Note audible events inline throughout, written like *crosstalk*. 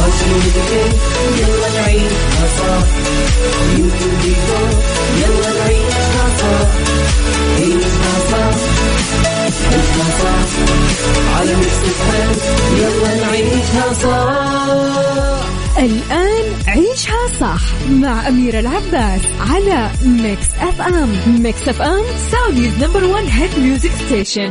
واشنطن يلا نعيشها صح يمكن بيكون يلا نعيشها صح عيشها صح عيشها صح على ميكس يلا نعيشها صح الآن عيشها صح مع أميرة العباس على ميكس أف أم Mix FM Saudi's number one hit music station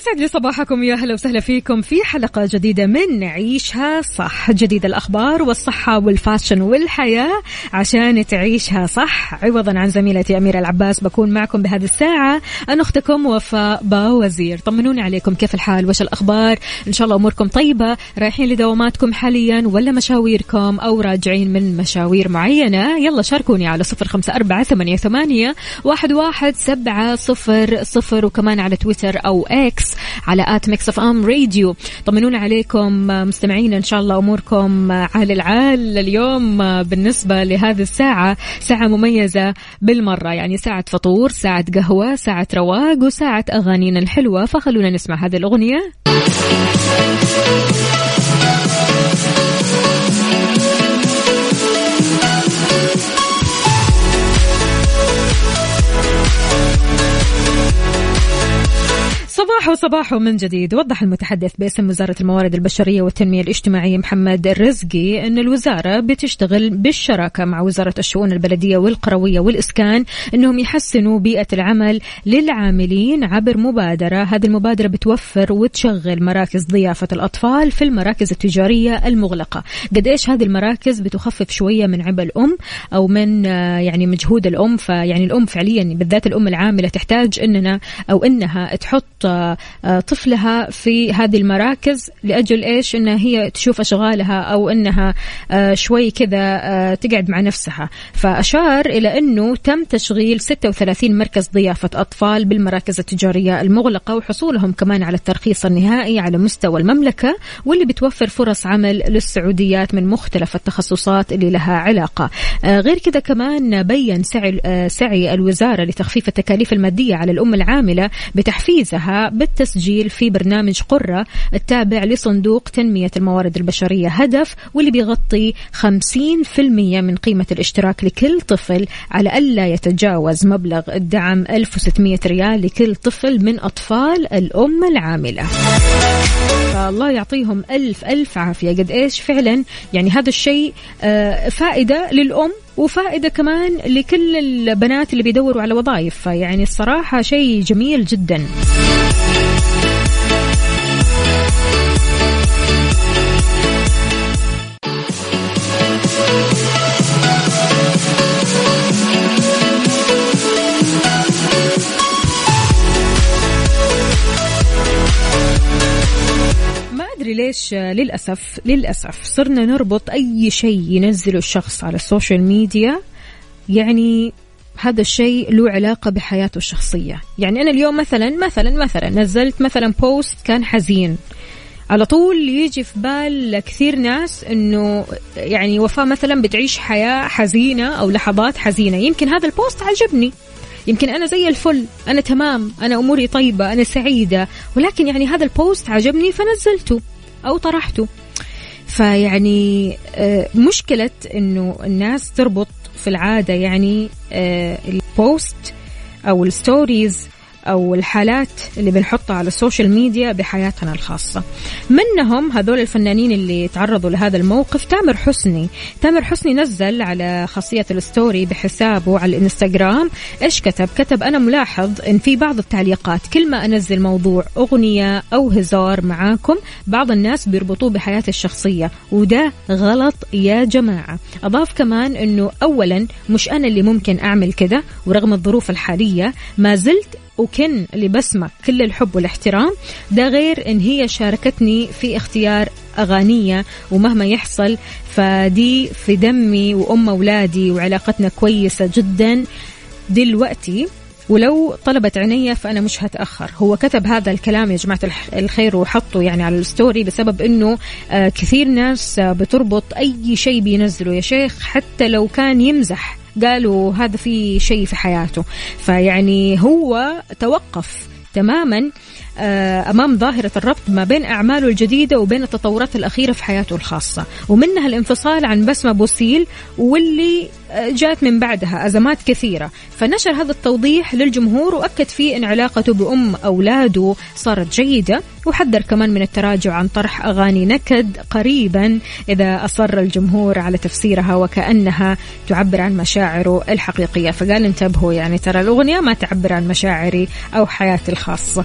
يسعد لي صباحكم يا هلا وسهلا فيكم في حلقة جديدة من نعيشها صح. جديد الأخبار والصحة والفاشن والحياة عشان تعيشها صح. عوضا عن زميلتي أميرة العباس بكون معكم بهذه الساعة. أنا أختكم وفاء باوزير. طمنوني عليكم كيف الحال؟ وش الأخبار؟ إن شاء الله أموركم طيبة. رايحين لدواماتكم حاليا ولا مشاويركم أو راجعين من مشاوير معينة؟ يلا شاركوني على صفر خمسة أربعة ثمانية, ثمانية واحد, واحد سبعة صفر صفر وكمان على تويتر أو إكس على at ميكس أف أم راديو. طمنونا عليكم مستمعين إن شاء الله أموركم على العال اليوم بالنسبة لهذه الساعة. ساعة مميزة بالمرة يعني ساعة فطور ساعة قهوة ساعة رواق وساعة أغانينا الحلوة. فخلونا نسمع هذه الأغنية. صباح صباح من جديد. وضح المتحدث باسم وزارة الموارد البشرية والتنمية الاجتماعية محمد الرزقي أن الوزارة بتشتغل بالشراكة مع وزارة الشؤون البلدية والقروية والإسكان أنهم يحسنوا بيئة العمل للعاملين عبر مبادرة. هذه المبادرة بتوفر وتشغل مراكز ضيافة الأطفال في المراكز التجارية المغلقة. قد إيش هذه المراكز بتخفف شوية من عبء الأم أو من يعني مجهود الأم؟ فيعني الأم فعليا بالذات الأم العاملة تحتاج أننا أو أنها تحط آه، طفلها في هذه المراكز لأجل إيش؟ أنها هي تشوف أشغالها أو أنها آه، شوي كذا آه، تقعد مع نفسها. فأشار إلى أنه تم تشغيل 36 مركز ضيافة أطفال بالمراكز التجارية المغلقة وحصولهم كمان على الترخيص النهائي على مستوى المملكة واللي بتوفر فرص عمل للسعوديات من مختلف التخصصات اللي لها علاقة. غير كذا كمان بين سعي, سعي الوزارة لتخفيف التكاليف المادية على الأم العاملة بتحفيزها بالتسجيل في برنامج قرة التابع لصندوق تنمية الموارد البشرية هدف واللي بيغطي 50% من قيمة الاشتراك لكل طفل على ألا يتجاوز مبلغ الدعم 1600 ريال لكل طفل من أطفال الأم العاملة. فالله يعطيهم ألف ألف عافية. قد إيش فعلا؟ يعني هذا الشيء آه، فائدة للأم وفائدة كمان لكل البنات اللي بيدوروا على وظائف فيعني الصراحة شيء جميل جدا. ادري ليش؟ للأسف للأسف صرنا نربط أي شيء ينزله الشخص على السوشيال ميديا يعني هذا الشيء له علاقة بحياته الشخصية. يعني أنا اليوم مثلا مثلا مثلا نزلت مثلا post كان حزين. على طول يجي في بال كثير ناس إنه يعني وفاة مثلا بتعيش حياة حزينة أو لحظات حزينة. يمكن هذا ال post عجبني. يمكن أنا زي الفل أنا تمام أنا أموري طيبة أنا سعيدة. ولكن يعني هذا ال post عجبني فنزلته. أو طرحته. فيعني آه، مشكلة أنه الناس تربط في العادة يعني آه، ال post أو ال stories أو الحالات اللي بنحطها على السوشيال ميديا بحياتنا الخاصة. منهم هذول الفنانين اللي تعرضوا لهذا الموقف تامر حسني. تامر حسني نزل على خاصية ال story بحسابه على الإنستغرام إيش كتب؟ كتب أنا ملاحظ إن في بعض التعليقات كل ما أنزل موضوع أغنية أو هزار معاكم بعض الناس بيربطوه بحياتي الشخصية وده غلط يا جماعة. أضاف كمان أنه أولا مش أنا اللي ممكن أعمل كذا ورغم الظروف الحالية ما زلت أكن لبسمة كل الحب والاحترام. ده غير إن هي شاركتني في اختيار أغانية ومهما يحصل فدي في دمي وأم أولادي وعلاقتنا كويسة جدا دلوقتي. ولو طلبت عيني فأنا مش هتأخر. هو كتب هذا الكلام يا جماعة الخير وحطه يعني على الستوري بسبب أنه آه، كثير ناس آه، بتربط أي شيء بينزله. يا شيخ حتى لو كان يمزح قالوا هذا في شيء في حياته. فيعني هو توقف تماما آه، أمام ظاهرة الربط ما بين أعماله الجديدة وبين التطورات الأخيرة في حياته الخاصة. ومنها الانفصال عن بسمة بوسيل واللي جاءت من بعدها أزمات كثيرة. فنشر هذا التوضيح للجمهور وأكد فيه إن علاقته بأم أولاده صارت جيدة وحذر كمان من التراجع عن طرح أغاني نكد قريبا إذا أصر الجمهور على تفسيرها وكأنها تعبر عن مشاعره الحقيقية. فقال انتبهوا يعني ترى الأغنية ما تعبر عن مشاعري أو حياتي الخاصة.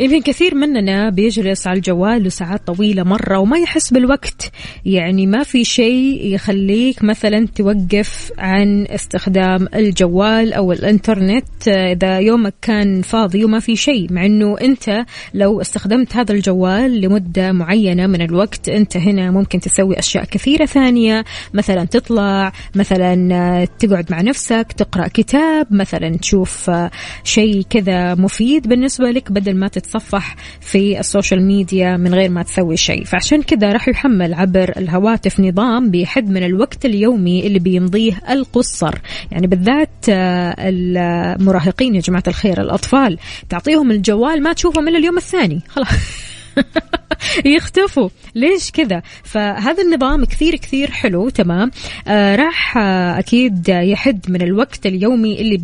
يمكن كثير مننا بيجلس على الجوال لساعات طويلة مرة وما يحس بالوقت. يعني ما في شيء يخليك مثلا توقف عن استخدام الجوال أو الإنترنت إذا يومك كان فاضي وما في شيء. مع أنه أنت لو استخدمت هذا الجوال لمدة معينة من الوقت أنت هنا ممكن تسوي أشياء كثيرة ثانية. مثلا تطلع مثلا تقعد مع نفسك تقرأ كتاب مثلا تشوف شيء كذا مفيد بالنسبة لك بدل ما تتصفح تتصفح في السوشيال ميديا من غير ما تسوي شيء. فعشان كذا راح يحمل عبر الهواتف نظام بيحد من الوقت اليومي اللي بيمضيه القصر. يعني بالذات آه، المراهقين يا جماعة الخير الأطفال. تعطيهم الجوال ما تشوفهم إلا اليوم الثاني. خلاص. *laughs* يختفوا. ليش كذا؟ فهذا النظام كثير كثير حلو تمام. آه راح آه أكيد يحد من الوقت اليومي اللي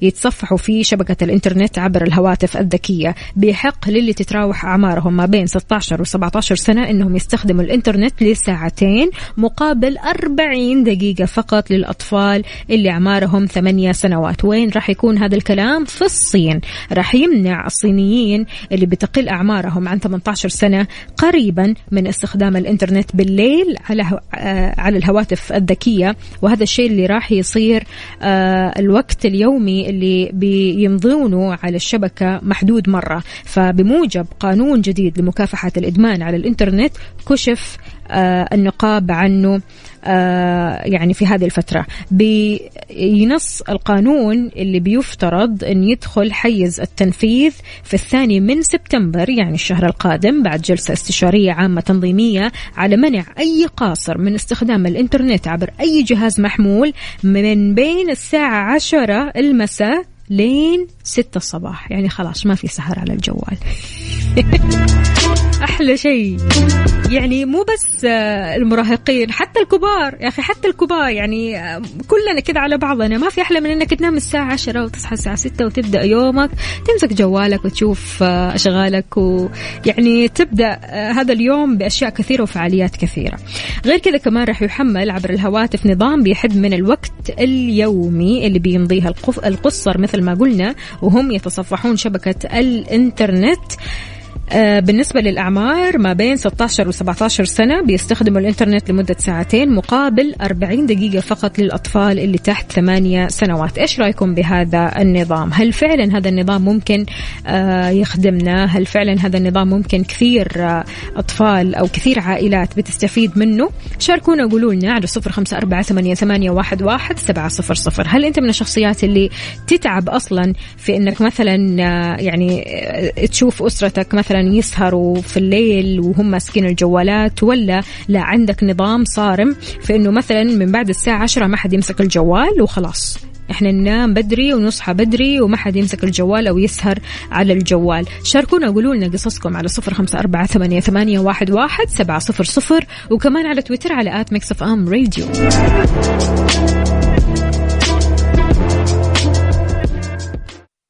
بيتصفحوا فيه شبكة الإنترنت عبر الهواتف الذكية. بيحق للي تتراوح أعمارهم ما بين 16 و17 سنة إنهم يستخدموا الإنترنت لساعتين مقابل 40 دقيقة فقط للأطفال اللي أعمارهم 8 سنوات. وين راح يكون هذا الكلام؟ في الصين. راح يمنع الصينيين اللي بتقل أعمارهم عن 18 سنة قريبا من استخدام الإنترنت بالليل على آه، على الهواتف الذكية. وهذا الشيء اللي راح يصير آه، الوقت اليومي اللي بيمضونه على الشبكة محدود مرة. فبموجب قانون جديد لمكافحة الإدمان على الإنترنت كشف النقاب عنه آه، يعني في هذه الفترة. بينص القانون اللي بيفترض أن يدخل حيز التنفيذ في الثاني من سبتمبر يعني الشهر القادم بعد جلسة استشارية عامة تنظيمية على منع أي قاصر من استخدام الإنترنت عبر أي جهاز محمول من بين الساعة عشرة المساء لين ستة الصباح. يعني خلاص ما في سهر على الجوال. *laughs* أحلى شيء. يعني مو بس آه، المراهقين حتى الكبار. يا أخي حتى الكبار يعني آه، كلنا كذا على بعضنا. ما في أحلى من إنك تنام الساعة 10 وتصحى الساعة 6 وتبدأ يومك. تمسك جوالك وتشوف آه، أشغالك ويعني تبدأ هذا اليوم بأشياء كثيرة وفعاليات كثيرة. غير كذا كمان راح يحمل عبر الهواتف نظام بيحد من الوقت اليومي اللي بيمضيه القصر مثل ما قلنا. وهم يتصفحون شبكة الإنترنت. بالنسبة للأعمار ما بين 16 و 17 سنة بيستخدموا الإنترنت لمدة ساعتين مقابل 40 دقيقة فقط للأطفال اللي تحت 8 سنوات. إيش رأيكم بهذا النظام؟ هل فعلا هذا النظام ممكن آه، يخدمنا؟ هل فعلا هذا النظام ممكن كثير آه، أطفال أو كثير عائلات بتستفيد منه؟ شاركونا قولوا لنا على صفر خمسة أربعة ثمانية, ثمانية واحد, واحد سبعة صفر صفر. هل أنت من الشخصيات اللي تتعب أصلا في أنك مثلا يعني تشوف أسرتك مثلا يسهروا في الليل وهم ماسكين الجوالات ولا لا عندك نظام صارم في إنه مثلا من بعد الساعة عشرة ما حد يمسك الجوال وخلاص. إحنا ننام بدري ونصحى بدري وما حد يمسك الجوال أو يسهر على الجوال. شاركونا قولوا لنا قصصكم على صفر خمسة أربعة ثمانية, ثمانية واحد, واحد سبعة صفر صفر وكمان على تويتر على at ميكس أف أم راديو.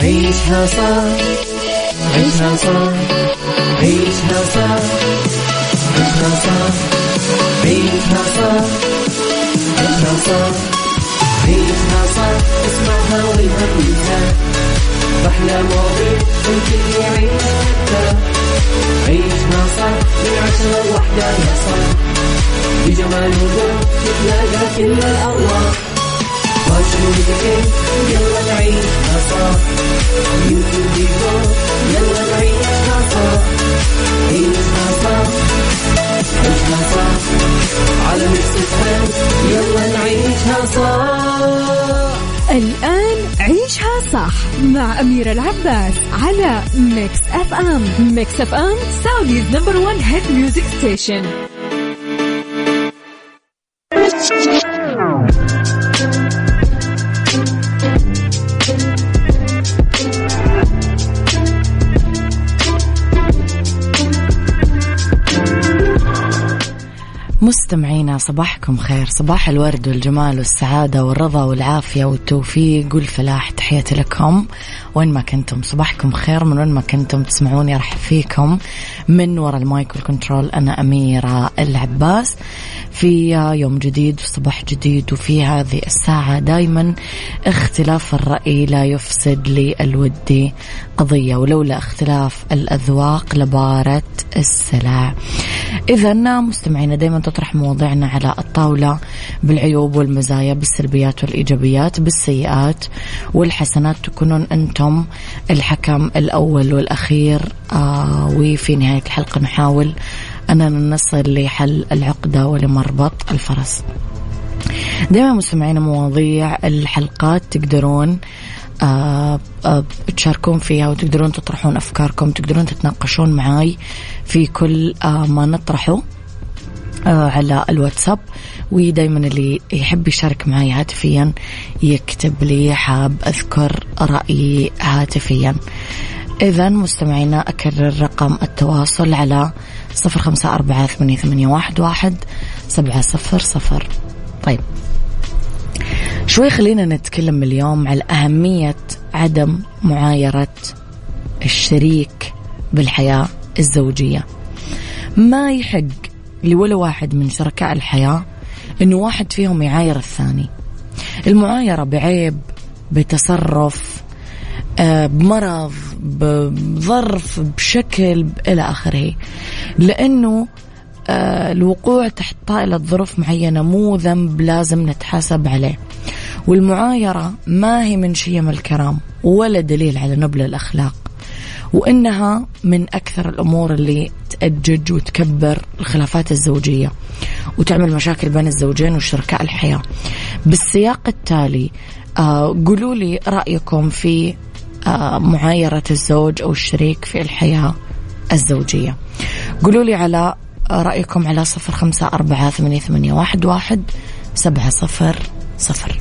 عيشها صح عيشها صح عيشها صح عيشها صح عيشها صح عيشها صح عيشها صح اسمعها والهم ينزاح أحلى مواضيع الكل يعيش حتى عيشها صح من عشرة لوحدة يا صاح بجمال وذوق تتلاقى كل الأرواح واتيكيت يلا نعيشها صح وديكور يلا نعيشها صح عيشها صح عيشها صح على ميكس يلا نعيشها صح الآن عيشها صح مع أميرة العباس على ميكس أف أم ميكس أف أم Saudi's number one hit music station مستمعينا صباحكم خير. صباح الورد والجمال والسعادة والرضا والعافية والتوفيق والفلاح. تحياتي لكم. وين ما كنتم صباحكم خير. من وين ما كنتم تسمعوني راح فيكم. من وراء المايك وال control أنا أميرة العباس. في يوم جديد وصباح جديد وفي هذه الساعة دايما اختلاف الرأي لا يفسد للود قضية ولولا اختلاف الأذواق لبارت السلع. إذا مستمعينا دايما تطرح مواضيعنا على الطاولة بالعيوب والمزايا بالسلبيات والإيجابيات بالسيئات والحسنات تكونون أنتم الحكم الأول والأخير. آه وفي نهاية الحلقة نحاول أننا نصل لحل العقدة ولمربط الفرس. دائما مستمعين مواضيع الحلقات تقدرون آه آه تشاركون فيها وتقدرون تطرحون أفكاركم تقدرون تتناقشون معاي في كل آه ما نطرحه. على الواتساب. ودايما اللي يحب يشارك معي هاتفيا يكتب لي حاب أذكر رأيي هاتفيا. إذا مستمعينا أكرر رقم التواصل على صفر خمسة أربعة ثمانية, ثمانية واحد, واحد سبعة صفر صفر. طيب شوي خلينا نتكلم اليوم على أهمية عدم معايرة الشريك بالحياة الزوجية. ما يحق لولا واحد من شركاء الحياة إنه واحد فيهم يعاير الثاني. المعايرة بعيب بتصرف آه، بمرض بظرف بشكل إلى آخره. لأنه آه، الوقوع تحت طائلة ظروف معينة مو ذنب لازم نتحاسب عليه. والمعايرة ما هي من شيم الكرام ولا دليل على نبل الأخلاق. وإنها من أكثر الأمور اللي تأجج وتكبر الخلافات الزوجية وتعمل مشاكل بين الزوجين وشركاء الحياة. بالسياق التالي آه قولوا لي رأيكم في آه معايرة الزوج أو الشريك في الحياة الزوجية. قولوا لي على رأيكم على صفر خمسة أربعة ثمانية, ثمانية واحد, واحد سبعة صفر صفر.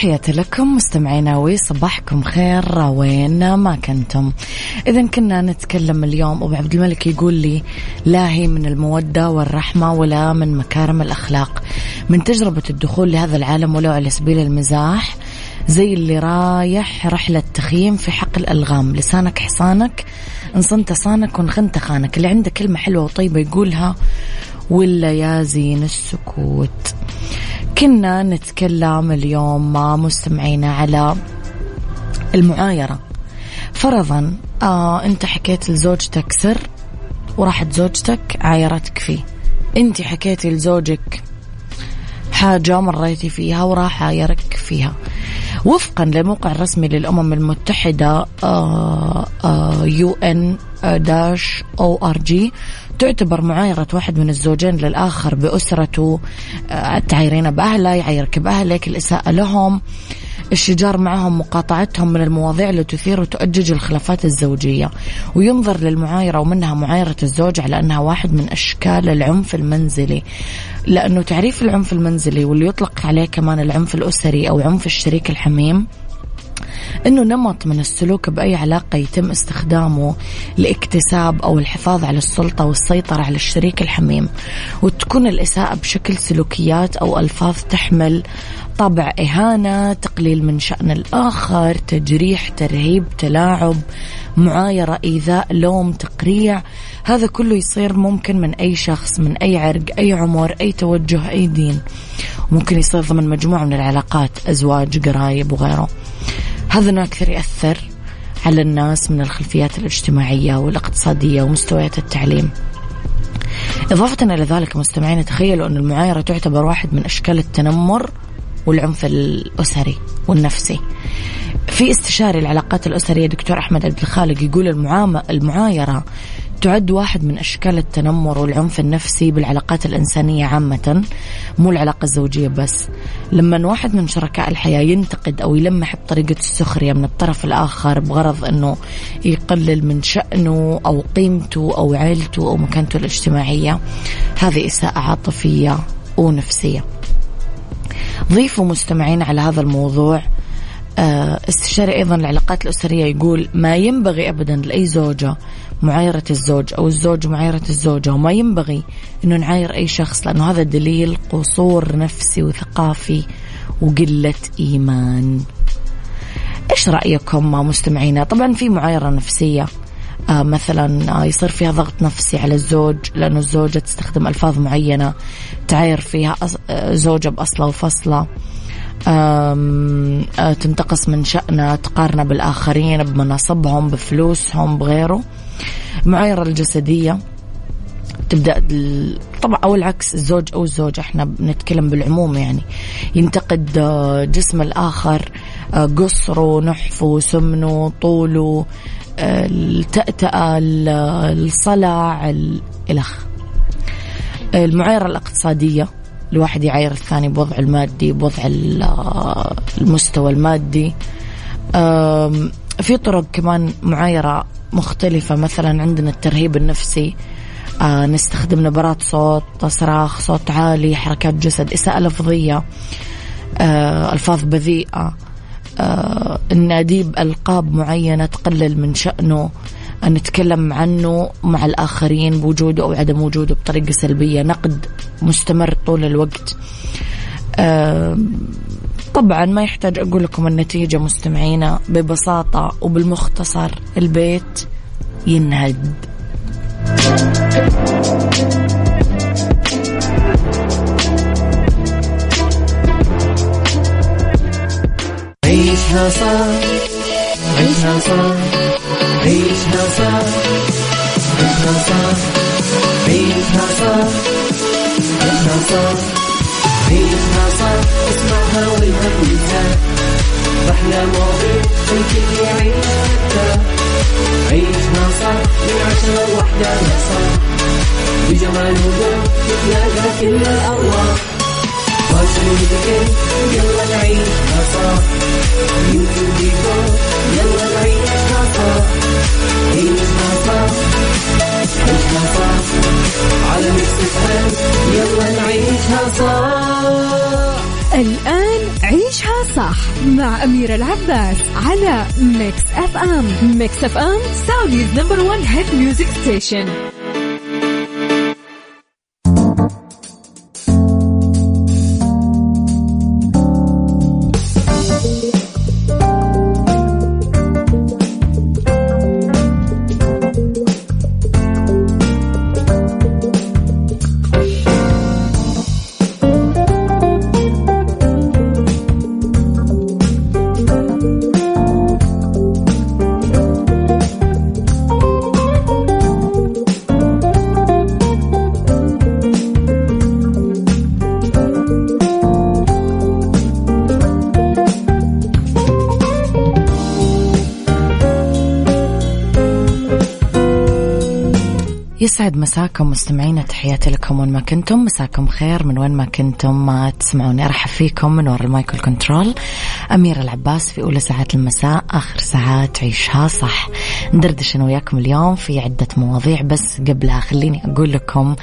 تحياتي لكم مستمعينا وصباحكم خير وين ما كنتم. إذا كنا نتكلم اليوم أبو عبد الملك يقول لي لا هي من المودة والرحمة ولا من مكارم الأخلاق. من تجربة الدخول لهذا العالم ولو على سبيل المزاح زي اللي رايح رحلة تخييم في حقل ألغام لسانك حصانك إن صنت صانك وإن خنت خانك. اللي عنده كلمة حلوة وطيبة يقولها ولا يا زين السكوت. كنا نتكلم اليوم مع مستمعينا على المعايرة. فرضا آه أنت حكيت لزوجتك سر وراحت زوجتك عايرتك فيه. أنت حكيتي لزوجك حاجة مريتي فيها وراح عايرك فيها. وفقا للموقع الرسمي للأمم المتحدة UN dash ORG تعتبر معايرة واحد من الزوجين للآخر بأسرته آه، تعايرين بأهله يعايرك بأهلك الإساءة لهم. الشجار معهم مقاطعتهم من المواضيع اللي تثير وتؤجج الخلافات الزوجية. وينظر للمعايرة ومنها معايرة الزوج على أنها واحد من أشكال العنف المنزلي. لأنه تعريف العنف المنزلي واللي يطلق عليه كمان العنف الأسري أو عنف الشريك الحميم إنه نمط من السلوك بأي علاقة يتم استخدامه لاكتساب أو الحفاظ على السلطة والسيطرة على الشريك الحميم وتكون الإساءة بشكل سلوكيات أو ألفاظ تحمل طبع إهانة تقليل من شأن الآخر تجريح ترهيب تلاعب معايرة إيذاء لوم تقريع. هذا كله يصير ممكن من أي شخص من أي عرق أي عمر أي توجه أي دين. ممكن يصير ضمن مجموعة من العلاقات أزواج قرايب وغيره. هذا أنه أكثر يأثر على الناس من الخلفيات الاجتماعية والاقتصادية ومستويات التعليم. إضافة إلى ذلك مستمعين تخيلوا أن المعايرة تعتبر واحد من أشكال التنمر والعنف الأسري والنفسي. في استشاري العلاقات الأسرية دكتور أحمد عبد الخالق يقول المعايرة تعد واحد من أشكال التنمر والعنف النفسي بالعلاقات الإنسانية عامة مو العلاقة الزوجية بس. لما واحد من شركاء الحياة ينتقد أو يلمح بطريقة السخرية من الطرف الآخر بغرض أنه يقلل من شأنه أو قيمته أو عيلته أو مكانته الاجتماعية هذه إساءة عاطفية ونفسية. ضيفوا مستمعين على هذا الموضوع استشاري أيضا العلاقات الأسرية يقول ما ينبغي أبدا لأي زوجة معايرة الزوج أو الزوج معايرة الزوجة وما ينبغي أنه نعاير أي شخص لأنه هذا دليل قصور نفسي وثقافي وقلة إيمان. إيش رأيكم مستمعينا؟ طبعا في معايرة نفسية آه مثلا آه يصير فيها ضغط نفسي على الزوج لأنه الزوجة تستخدم ألفاظ معينة تعاير فيها آه، زوجة بأصلة وفصلة. آه تنتقص من شأنه تقارنه بالآخرين بمناصبهم بفلوسهم بغيره. المعايرة الجسدية. تبدأ طبعا أو العكس الزوج أو الزوجة إحنا بنتكلم بالعموم يعني. ينتقد آه، جسم الآخر قصره نحفه سمنه طوله التأتأة الصلع الإلخ المعايرة الاقتصادية. الواحد يعاير الثاني بوضع المادي بوضع المستوى المادي. في طرق كمان معايرة مختلفة. مثلا عندنا الترهيب النفسي. آه، نستخدم نبرات صوت صراخ صوت عالي حركات جسد إساءة لفظية. آه، ألفاظ بذيئة. آه النادي بألقاب معينة تقلل من شأنه. نتكلم عنه مع الآخرين بوجوده أو عدم وجوده بطريقة سلبية نقد مستمر طول الوقت. آه طبعا ما يحتاج أقول لكم النتيجة مستمعينا ببساطة وبالمختصر البيت ينهد. عيشها صح عيشها صح عيشها صح عيشها صح عيشها صح عيشها صح عيشها صح اسمعها والهم ينزاح أحلى مواضيع الكل يعيش عيشها صح من عشرة لوحدة يا صاح بجمال وذوق تتلاقى كل الأرواح يلا نعيشها صح يلا نعيشها الآن عيشها صح مع أميرة العباس على Mix FM Mix FM Saudi's number one hit music station يسعد مساكم مستمعينا تحياتي لكم وين ما كنتم. مساكم خير من وين ما كنتم. ما تسمعوني أرحب فيكم من وراء المايكل كنترول أميرة العباس في أولى ساعات المساء آخر ساعات عيشها صح. ندردش أنا وياكم اليوم في عدة مواضيع بس قبلها خليني أقول لكم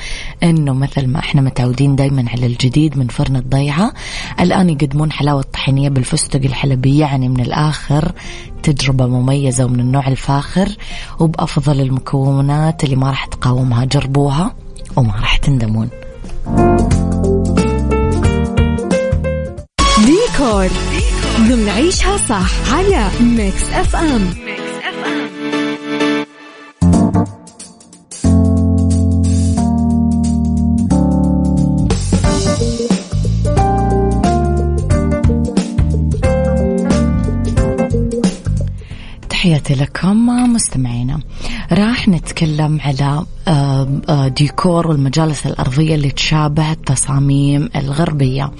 أنه مثل ما إحنا متعودين دايما على الجديد من فرن الضيعة الآن يقدمون حلاوة طحينية بالفستق الحلبي يعني من الآخر تجربة مميزة ومن النوع الفاخر وبأفضل المكونات اللي ما راح تقاومها جربوها وما راح تندمون. ديكور. ضمن عيشها صح على Mix FM. تحياتي لكم مستمعينا. راح نتكلم على آه، آه، ديكور والمجالس الأرضية اللي تشابه التصاميم الغربية.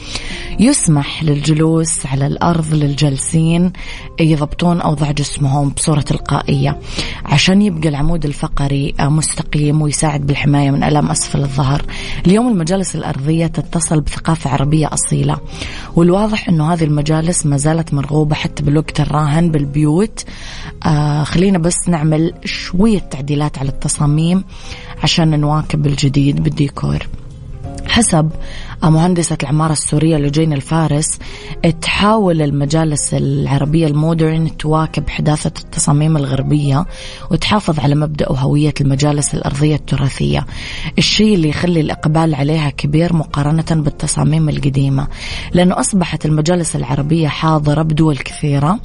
يسمح للجلوس على الأرض للجالسين يضبطون أوضاع جسمهم بصورة تلقائية عشان يبقى العمود الفقري آه، مستقيم ويساعد بالحماية من ألم أسفل الظهر. اليوم المجالس الأرضية تتصل بثقافة عربية أصيلة والواضح أنه هذه المجالس ما زالت مرغوبة حتى بالوقت الراهن بالبيوت. خلينا بس نعمل شوية تعديلات على التصاميم عشان نواكب الجديد بالديكور. حسب مهندسة العمارة السورية لجين الفارس تحاول المجالس العربية المودرن تواكب حداثة التصاميم الغربية وتحافظ على مبدأ وهوية المجالس الأرضية التراثية. الشيء اللي يخلي الإقبال عليها كبير مقارنة بالتصاميم القديمة لأنه أصبحت المجالس العربية حاضرة بدول كثيرة.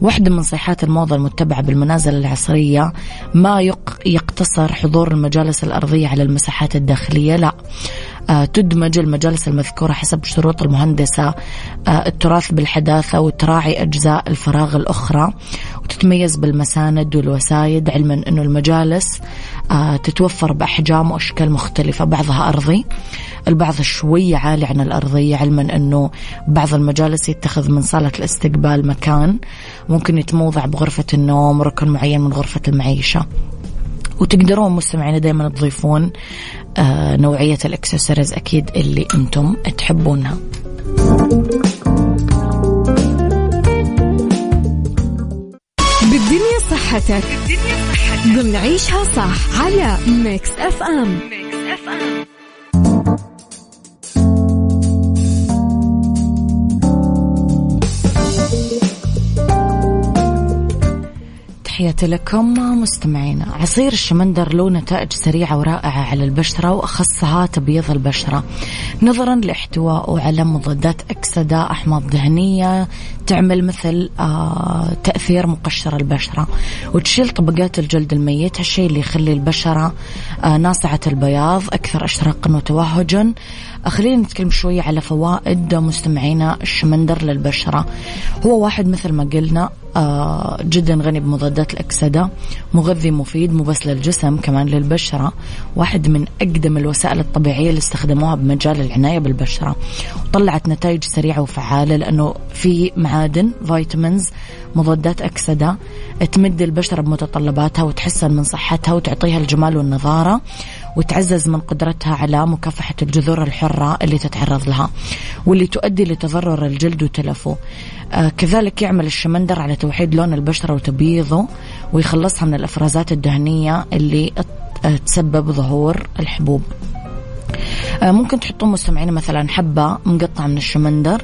واحدة من صيحات الموضة المتبعة بالمنازل العصرية ما يقتصر حضور المجالس الأرضية على المساحات الداخلية لا. تدمج المجالس المذكورة حسب شروط المهندسة آه، التراث بالحداثة وتراعي أجزاء الفراغ الأخرى وتتميز بالمساند والوسايد علما أنه المجالس آه، تتوفر بأحجام وأشكال مختلفة بعضها أرضي البعض شوية عالي عن الأرضية علما أنه بعض المجالس يتخذ من صالة الاستقبال مكان ممكن يتموضع بغرفة النوم ركن معين من غرفة المعيشة. وتقدرون مستمعين دائما تضيفون آه نوعية الإكسسوارز أكيد اللي أنتم تحبونها. بالدنيا صحتك. بالدنيا صحتك. ضمن عيشها صح على Mix FM. Mix FM. تحياتي لكم مستمعينا عصير الشمندر له نتائج سريعة ورائعة على البشرة وأخصها تبييض البشرة. نظرا لاحتوائه على مضادات أكسدة أحماض دهنية تعمل مثل آه تأثير مقشر البشرة. وتشيل طبقات الجلد الميت هالشيء اللي يخلي البشرة آه ناصعة البياض أكثر أشراقا وتوهجا. خلينا نتكلم شوية على فوائد مستمعينا الشمندر للبشرة. هو واحد مثل ما قلنا آه جدا غني بمضادات الأكسدة مغذي مفيد مو بس للجسم كمان للبشرة. واحد من أقدم الوسائل الطبيعية اللي استخدموها بمجال العناية بالبشرة. وطلعت نتائج سريعة وفعالة لأنه في معادن فيتامينز مضادات أكسدة تمد البشرة بمتطلباتها وتحسن من صحتها وتعطيها الجمال والنضارة وتعزز من قدرتها على مكافحة الجذور الحرة اللي تتعرض لها واللي تؤدي لتضرر الجلد وتلفه. آه كذلك يعمل الشمندر على توحيد لون البشرة وتبييضه ويخلصها من الأفرازات الدهنية اللي تسبب ظهور الحبوب. آه ممكن تحطون مستمعين مثلا حبة مقطعة من الشمندر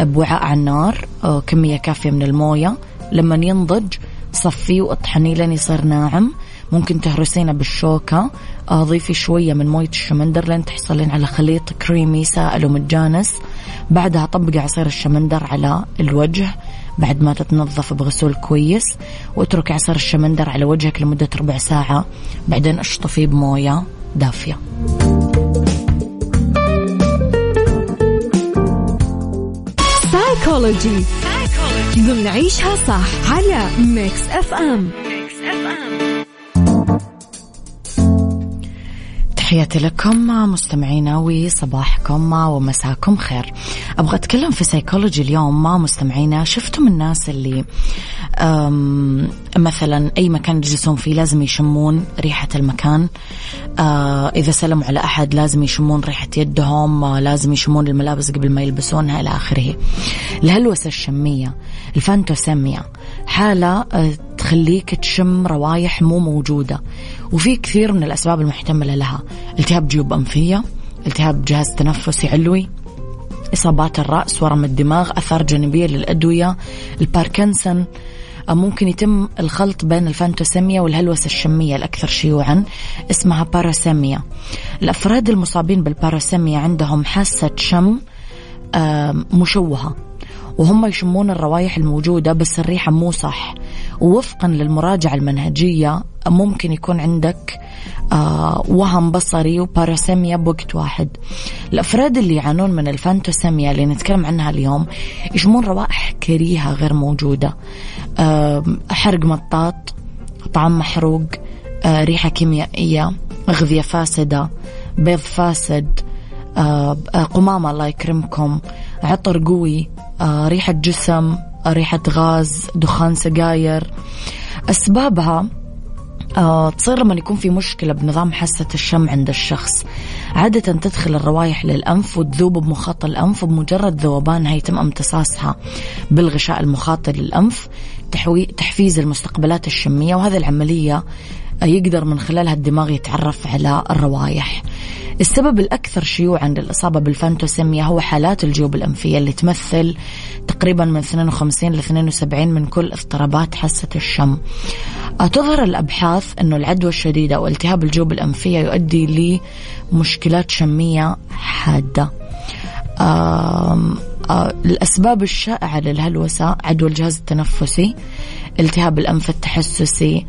بوعاء على النار آه كمية كافية من الموية. لما ينضج صفيه وأطحنيه لين يصير ناعم. ممكن تهرسينه بالشوكة ضيفي شوية من موية الشمندر لين تحصلين على خليط كريمي سائل ومتجانس. بعدها طبقي عصير الشمندر على الوجه بعد ما تتنظف بغسول كويس واترك عصير الشمندر على وجهك لمدة ربع ساعة بعدين اشطفيه بموية دافية. سايكولوجي ضمن عيشها صح على Mix FM تحياتي لكم مستمعينا وصباحكم ومساكم خير. أبغى أتكلم في سيكولوجي اليوم مع مستمعينا شفتم الناس اللي مثلا أي مكان يجلسون فيه لازم يشمون ريحة المكان. آه، إذا سلموا على أحد لازم يشمون ريحة يدهم لازم يشمون الملابس قبل ما يلبسونها إلى آخره. الهلوسة الشمية الفانتوسيميا حالة آه، تخليك تشم روايح مو موجودة. وفي كثير من الأسباب المحتملة لها. التهاب جيوب أنفية التهاب جهاز تنفسي علوي إصابات الرأس ورم الدماغ أثار جانبية للأدوية الباركنسون ممكن يتم الخلط بين ال phantosmia والهلوسة الشمية الأكثر شيوعا اسمها parosmia. الأفراد المصابين بال parosmia عندهم حاسة شم مشوهة وهم يشمون الروائح الموجودة بس الريحة مو صح. ووفقا للمراجعة المنهجية ممكن يكون عندك آه وهم بصري و parosmia بوقت واحد. الأفراد اللي يعانون من ال phantosmia اللي نتكلم عنها اليوم يشمون روائح كريهة غير موجودة. حرق مطاط طعم محروق آه ريحة كيميائية أغذية فاسدة بيض فاسد آه قمامة الله يكرمكم عطر قوي ريحة جسم ريحة غاز دخان سجاير. أسبابها آه تصير لما يكون في مشكلة بنظام حاسة الشم عند الشخص. عادة تدخل الروائح للأنف وتذوب بمخاط الأنف وبمجرد ذوبانها يتم امتصاصها بالغشاء المخاطي للأنف تحفيز المستقبلات الشمية وهذه العملية يقدر من خلالها الدماغ يتعرف على الروائح السبب الأكثر شيوعا للإصابة بالفانتوسيميا هو حالات الجيوب الأنفية اللي تمثل تقريبا من 52 ل 72 من كل اضطرابات حاسة الشم. تظهر الأبحاث أنه العدوى الشديدة أو التهاب الجيوب الأنفية يؤدي لمشكلات شمية حادة. الأسباب الشائعة للهلوسة عدوى الجهاز التنفسي التهاب الأنف التحسسي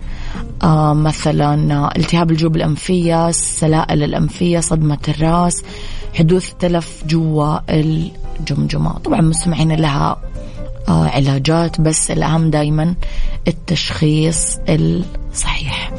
مثلا التهاب الجيوب الأنفية السلائل الأنفية صدمة الرأس حدوث تلف جوا الجمجمة طبعا مستمعين لها آه علاجات بس الأهم دايما التشخيص الصحيح.